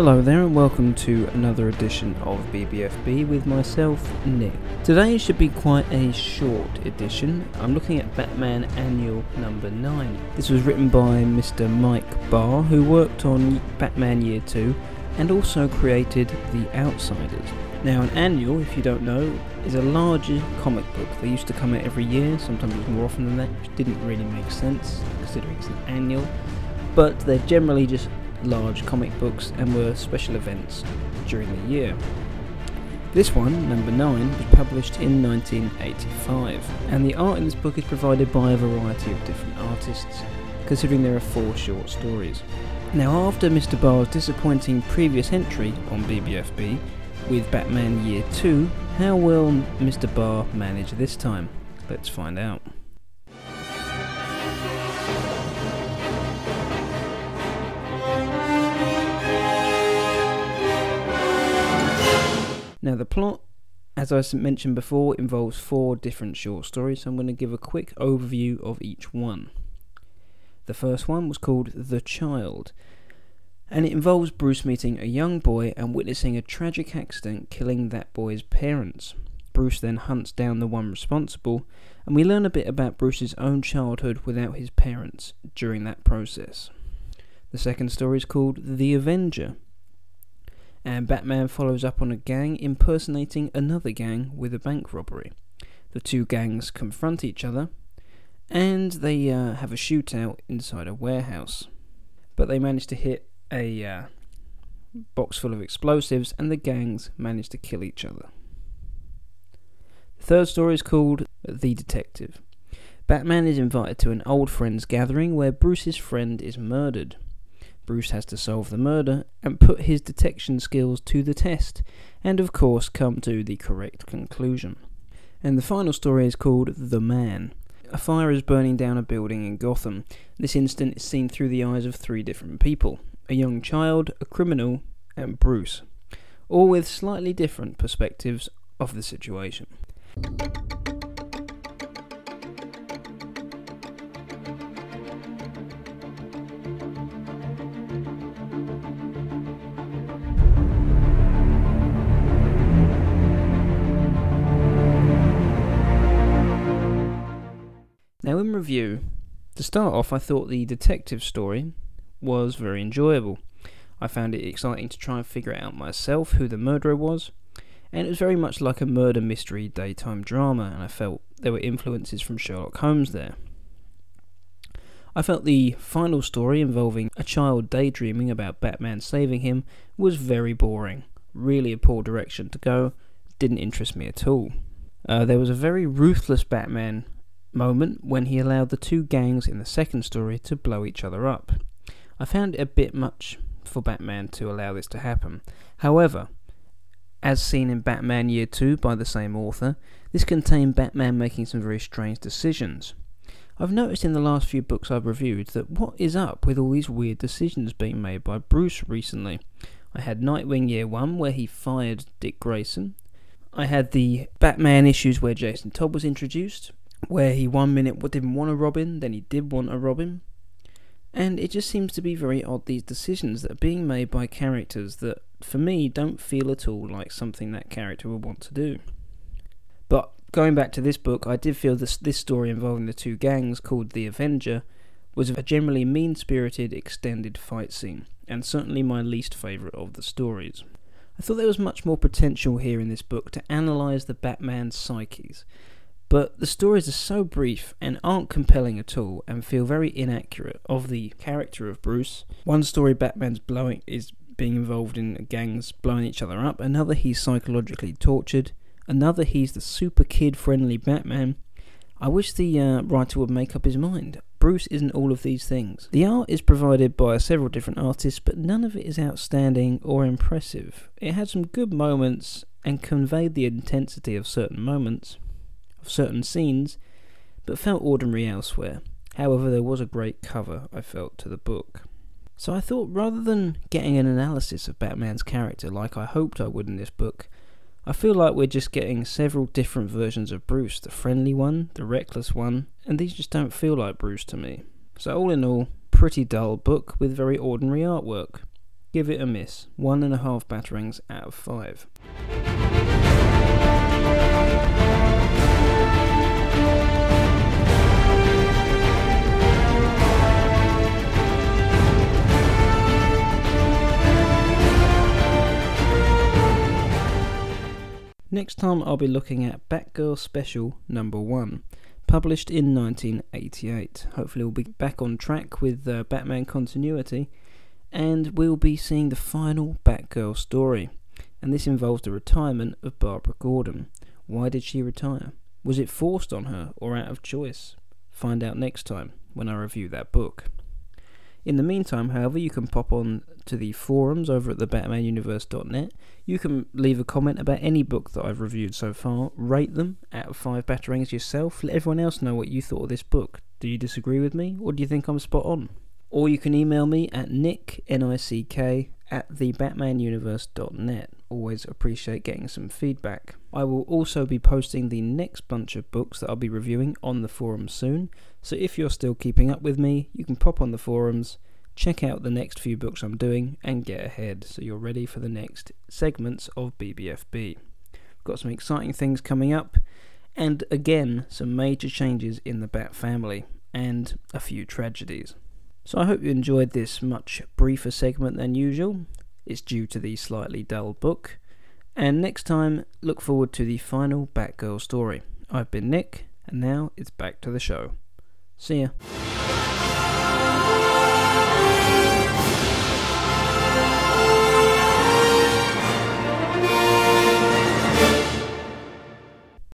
Hello there, and welcome to another edition of BBFB with myself, Nick. Today should be quite a short edition. I'm looking at Batman Annual number 9. This was written by Mr. Mike Barr, who worked on Batman Year 2 and also created The Outsiders. Now, an annual, if you don't know, is a larger comic book. They used to come out every year, sometimes it was more often than that, which didn't really make sense considering it's an annual. But they're generally just large comic books and were special events during the year. This one, number 9, was published in 1985, and the art in this book is provided by a variety of different artists, considering there are four short stories. Now, after Mr. Barr's disappointing previous entry on BBFB with Batman Year 2, how will Mr. Barr manage this time? Let's find out. Plot, as I mentioned before, involves four different short stories, so I'm going to give a quick overview of each one. The first one was called The Child, and it involves Bruce meeting a young boy and witnessing a tragic accident killing that boy's parents. Bruce then hunts down the one responsible, and we learn a bit about Bruce's own childhood without his parents during that process. The second story is called The Avenger, and Batman follows up on a gang impersonating another gang with a bank robbery. The two gangs confront each other, and they uh, have a shootout inside a warehouse. But they manage to hit a uh, box full of explosives, and the gangs manage to kill each other. The third story is called The Detective. Batman is invited to an old friends gathering where Bruce's friend is murdered. Bruce has to solve the murder and put his detection skills to the test, and of course come to the correct conclusion. And the final story is called The Man. A fire is burning down a building in Gotham. This incident is seen through the eyes of three different people a young child, a criminal, and Bruce, all with slightly different perspectives of the situation. Review, to start off, I thought the detective story was very enjoyable. I found it exciting to try and figure out myself who the murderer was, and it was very much like a murder mystery daytime drama, and I felt there were influences from Sherlock Holmes there. I felt the final story involving a child daydreaming about Batman saving him was very boring. Really a poor direction to go, didn't interest me at all. Uh, there was a very ruthless Batman moment when he allowed the two gangs in the second story to blow each other up. I found it a bit much for Batman to allow this to happen. However, as seen in Batman Year 2 by the same author, this contained Batman making some very strange decisions. I've noticed in the last few books I've reviewed that what is up with all these weird decisions being made by Bruce recently? I had Nightwing Year 1 where he fired Dick Grayson. I had the Batman issues where Jason Todd was introduced where he one minute didn't want a Robin, then he did want a Robin. And it just seems to be very odd these decisions that are being made by characters that, for me, don't feel at all like something that character would want to do. But going back to this book, I did feel this this story involving the two gangs called the Avenger was a generally mean-spirited extended fight scene, and certainly my least favourite of the stories. I thought there was much more potential here in this book to analyse the Batman's psyches, but the stories are so brief and aren't compelling at all and feel very inaccurate of the character of Bruce. One story Batman's blowing is being involved in gangs blowing each other up, another he's psychologically tortured, another he's the super kid friendly Batman. I wish the uh, writer would make up his mind. Bruce isn't all of these things. The art is provided by several different artists, but none of it is outstanding or impressive. It had some good moments and conveyed the intensity of certain moments of certain scenes, but felt ordinary elsewhere. However, there was a great cover, I felt, to the book. So I thought rather than getting an analysis of Batman's character like I hoped I would in this book, I feel like we're just getting several different versions of Bruce the friendly one, the reckless one, and these just don't feel like Bruce to me. So, all in all, pretty dull book with very ordinary artwork. give it a miss. One and a half batarangs out of five. Next time I'll be looking at Batgirl Special number 1, published in 1988. Hopefully we'll be back on track with uh, Batman continuity and we'll be seeing the final Batgirl story. And this involves the retirement of Barbara Gordon. Why did she retire? Was it forced on her or out of choice? Find out next time when I review that book. In the meantime, however, you can pop on to the forums over at the BatmanUniverse.net. You can leave a comment about any book that I've reviewed so far, rate them out of five batarangs yourself, let everyone else know what you thought of this book. Do you disagree with me, or do you think I'm spot on? Or you can email me at nick, N-I-C-K, at thebatmanuniverse.net. Always appreciate getting some feedback. I will also be posting the next bunch of books that I'll be reviewing on the forum soon, so if you're still keeping up with me, you can pop on the forums, check out the next few books I'm doing, and get ahead so you're ready for the next segments of BBFB. Got some exciting things coming up, and again, some major changes in the Bat family, and a few tragedies. So I hope you enjoyed this much briefer segment than usual. It's due to the slightly dull book. And next time, look forward to the final Batgirl story. I've been Nick, and now it's back to the show. See ya.